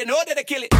In know that they kill it.